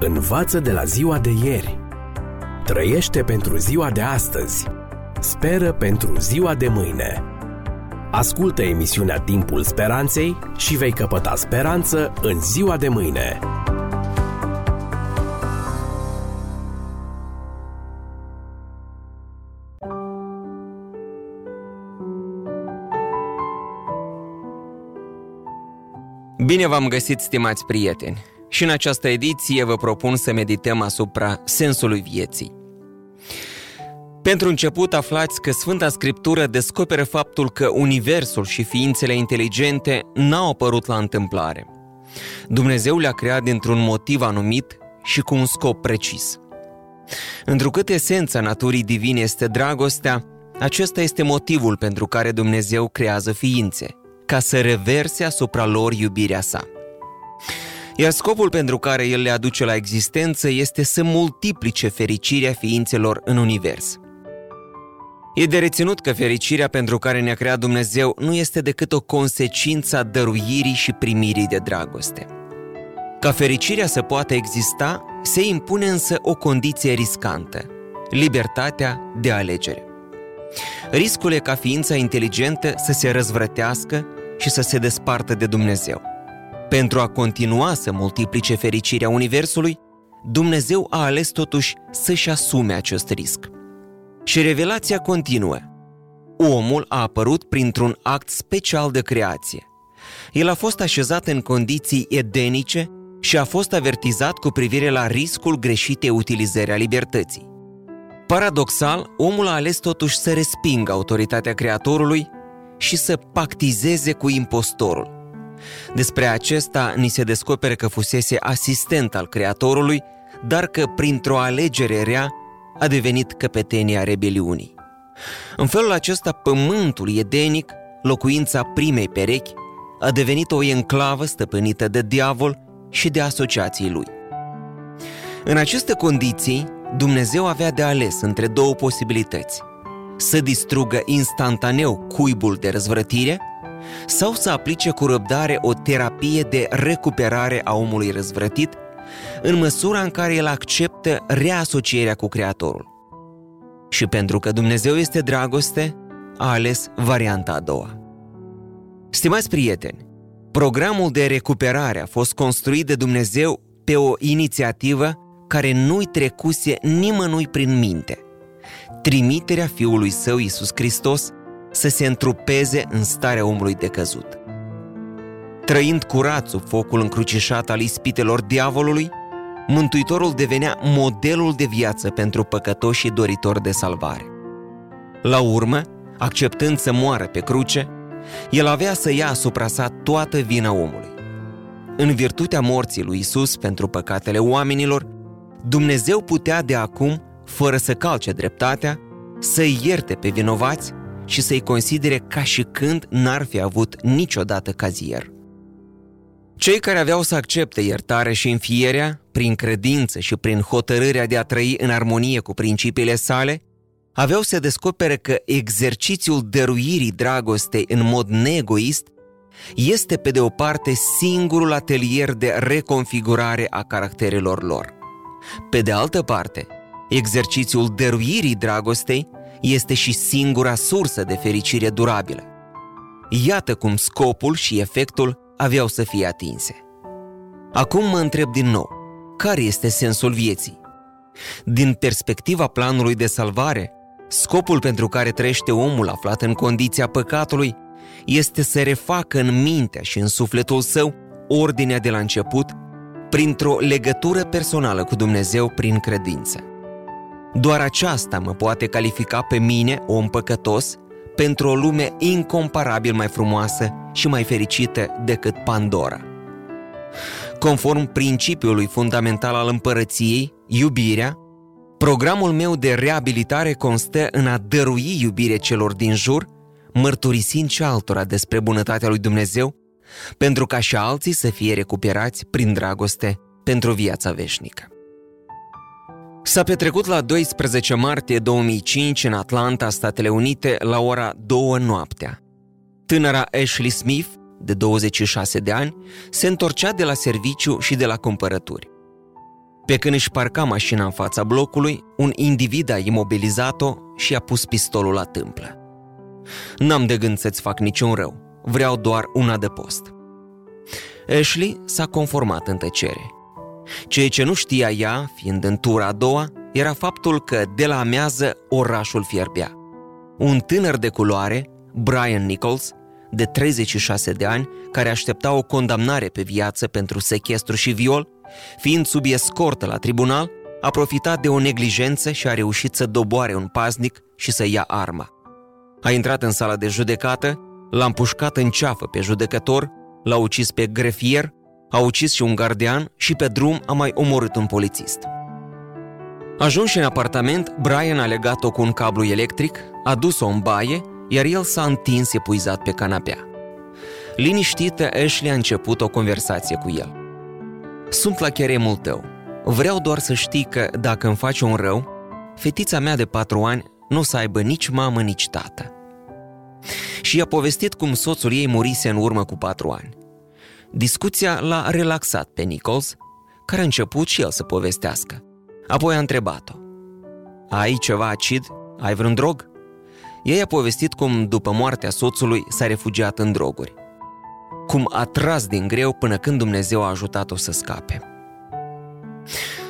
Învață de la ziua de ieri. Trăiește pentru ziua de astăzi. Speră pentru ziua de mâine. Ascultă emisiunea Timpul Speranței și vei căpăta speranță în ziua de mâine. Bine v-am găsit, stimați prieteni! Și în această ediție vă propun să medităm asupra sensului vieții. Pentru început aflați că Sfânta Scriptură descoperă faptul că Universul și ființele inteligente n-au apărut la întâmplare. Dumnezeu le-a creat dintr-un motiv anumit și cu un scop precis. Întrucât esența naturii divine este dragostea, acesta este motivul pentru care Dumnezeu creează ființe, ca să reverse asupra lor iubirea sa. Iar scopul pentru care el le aduce la existență este să multiplice fericirea ființelor în univers. E de reținut că fericirea pentru care ne-a creat Dumnezeu nu este decât o consecință a dăruirii și primirii de dragoste. Ca fericirea să poată exista, se impune însă o condiție riscantă, libertatea de alegere. Riscul e ca ființa inteligentă să se răzvrătească și să se despartă de Dumnezeu. Pentru a continua să multiplice fericirea Universului, Dumnezeu a ales totuși să-și asume acest risc. Și revelația continuă. Omul a apărut printr-un act special de creație. El a fost așezat în condiții edenice și a fost avertizat cu privire la riscul greșitei utilizări a libertății. Paradoxal, omul a ales totuși să respingă autoritatea Creatorului și să pactizeze cu impostorul. Despre acesta ni se descoperă că fusese asistent al Creatorului, dar că printr-o alegere rea a devenit căpetenia rebeliunii. În felul acesta, pământul edenic, locuința primei perechi, a devenit o enclavă stăpânită de diavol și de asociații lui. În aceste condiții, Dumnezeu avea de ales între două posibilități. Să distrugă instantaneu cuibul de răzvrătire sau să aplice cu răbdare o terapie de recuperare a omului răzvrătit în măsura în care el acceptă reasocierea cu Creatorul. Și pentru că Dumnezeu este dragoste, a ales varianta a doua. Stimați prieteni, programul de recuperare a fost construit de Dumnezeu pe o inițiativă care nu-i trecuse nimănui prin minte. Trimiterea Fiului Său, Iisus Hristos, să se întrupeze în starea omului decăzut. Trăind curat sub focul încrucișat al ispitelor diavolului, Mântuitorul devenea modelul de viață pentru păcătoși și doritori de salvare. La urmă, acceptând să moară pe cruce, el avea să ia asupra sa toată vina omului. În virtutea morții lui Isus pentru păcatele oamenilor, Dumnezeu putea de acum, fără să calce dreptatea, să-i ierte pe vinovați și să-i considere ca și când n-ar fi avut niciodată cazier. Cei care aveau să accepte iertare și înfierea, prin credință și prin hotărârea de a trăi în armonie cu principiile sale, aveau să descopere că exercițiul dăruirii dragostei în mod neegoist este pe de o parte singurul atelier de reconfigurare a caracterelor lor. Pe de altă parte, exercițiul dăruirii dragostei este și singura sursă de fericire durabilă. Iată cum scopul și efectul aveau să fie atinse. Acum mă întreb din nou, care este sensul vieții? Din perspectiva planului de salvare, scopul pentru care trăiește omul aflat în condiția păcatului este să refacă în mintea și în sufletul său ordinea de la început printr-o legătură personală cu Dumnezeu prin credință. Doar aceasta mă poate califica pe mine, om păcătos, pentru o lume incomparabil mai frumoasă și mai fericită decât Pandora. Conform principiului fundamental al împărăției, iubirea, programul meu de reabilitare constă în a dărui iubire celor din jur, mărturisind și altora despre bunătatea lui Dumnezeu, pentru ca și alții să fie recuperați prin dragoste pentru viața veșnică. S-a petrecut la 12 martie 2005 în Atlanta, Statele Unite, la ora 2 noaptea. Tânăra Ashley Smith, de 26 de ani, se întorcea de la serviciu și de la cumpărături. Pe când își parca mașina în fața blocului, un individ a imobilizat-o și a pus pistolul la tâmplă. N-am de gând să-ți fac niciun rău, vreau doar una de post. Ashley s-a conformat în tăcere. Ceea ce nu știa ea, fiind în tura a doua, era faptul că de la amează orașul fierbea. Un tânăr de culoare, Brian Nichols, de 36 de ani, care aștepta o condamnare pe viață pentru sechestru și viol, fiind sub escortă la tribunal, a profitat de o neglijență și a reușit să doboare un paznic și să ia arma. A intrat în sala de judecată, l-a împușcat în ceafă pe judecător, l-a ucis pe grefier, a ucis și un gardian și pe drum a mai omorât un polițist. Ajuns în apartament, Brian a legat-o cu un cablu electric, a dus-o în baie, iar el s-a întins epuizat pe canapea. Liniștită, Ashley a început o conversație cu el. Sunt la cheremul tău. Vreau doar să știi că, dacă îmi faci un rău, fetița mea de patru ani nu o să aibă nici mamă, nici tată. Și i-a povestit cum soțul ei murise în urmă cu patru ani. Discuția l-a relaxat pe Nichols, care a început și el să povestească. Apoi a întrebat-o. Ai ceva acid? Ai vreun drog? Ei a povestit cum, după moartea soțului, s-a refugiat în droguri. Cum a tras din greu până când Dumnezeu a ajutat-o să scape.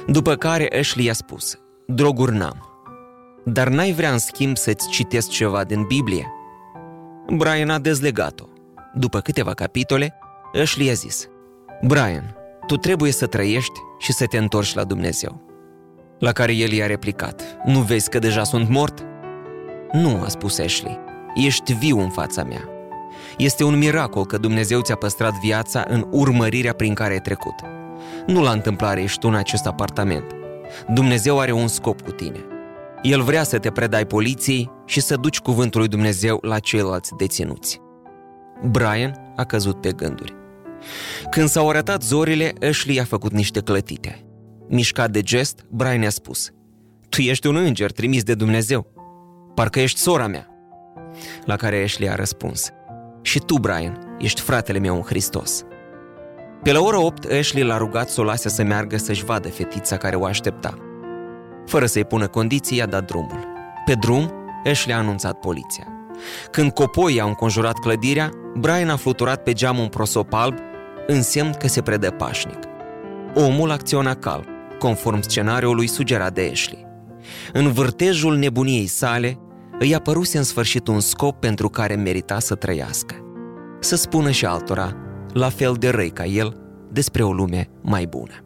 După care Ashley i-a spus, droguri n-am, dar n-ai vrea în schimb să-ți citesc ceva din Biblie? Brian a dezlegat-o. După câteva capitole, Ashley a zis, Brian, tu trebuie să trăiești și să te întorci la Dumnezeu. La care el i-a replicat, nu vezi că deja sunt mort? Nu, a spus Ashley, ești viu în fața mea. Este un miracol că Dumnezeu ți-a păstrat viața în urmărirea prin care ai trecut. Nu la întâmplare ești tu în acest apartament. Dumnezeu are un scop cu tine. El vrea să te predai poliției și să duci cuvântul lui Dumnezeu la ceilalți deținuți. Brian a căzut pe gânduri. Când s-au arătat zorile, Ashley a făcut niște clătite. Mișcat de gest, Brian a spus Tu ești un înger trimis de Dumnezeu. Parcă ești sora mea. La care Ashley a răspuns Și tu, Brian, ești fratele meu în Hristos. Pe la ora 8, Ashley l-a rugat să o lase să meargă să-și vadă fetița care o aștepta. Fără să-i pună condiții, i-a dat drumul. Pe drum, Ashley a anunțat poliția. Când copoii au înconjurat clădirea, Brian a fluturat pe geam un prosop alb, în semn că se predă pașnic. Omul acționa calm, conform scenariului sugerat de Ashley. În vârtejul nebuniei sale, îi apăruse în sfârșit un scop pentru care merita să trăiască. Să spună și altora, la fel de răi ca el, despre o lume mai bună.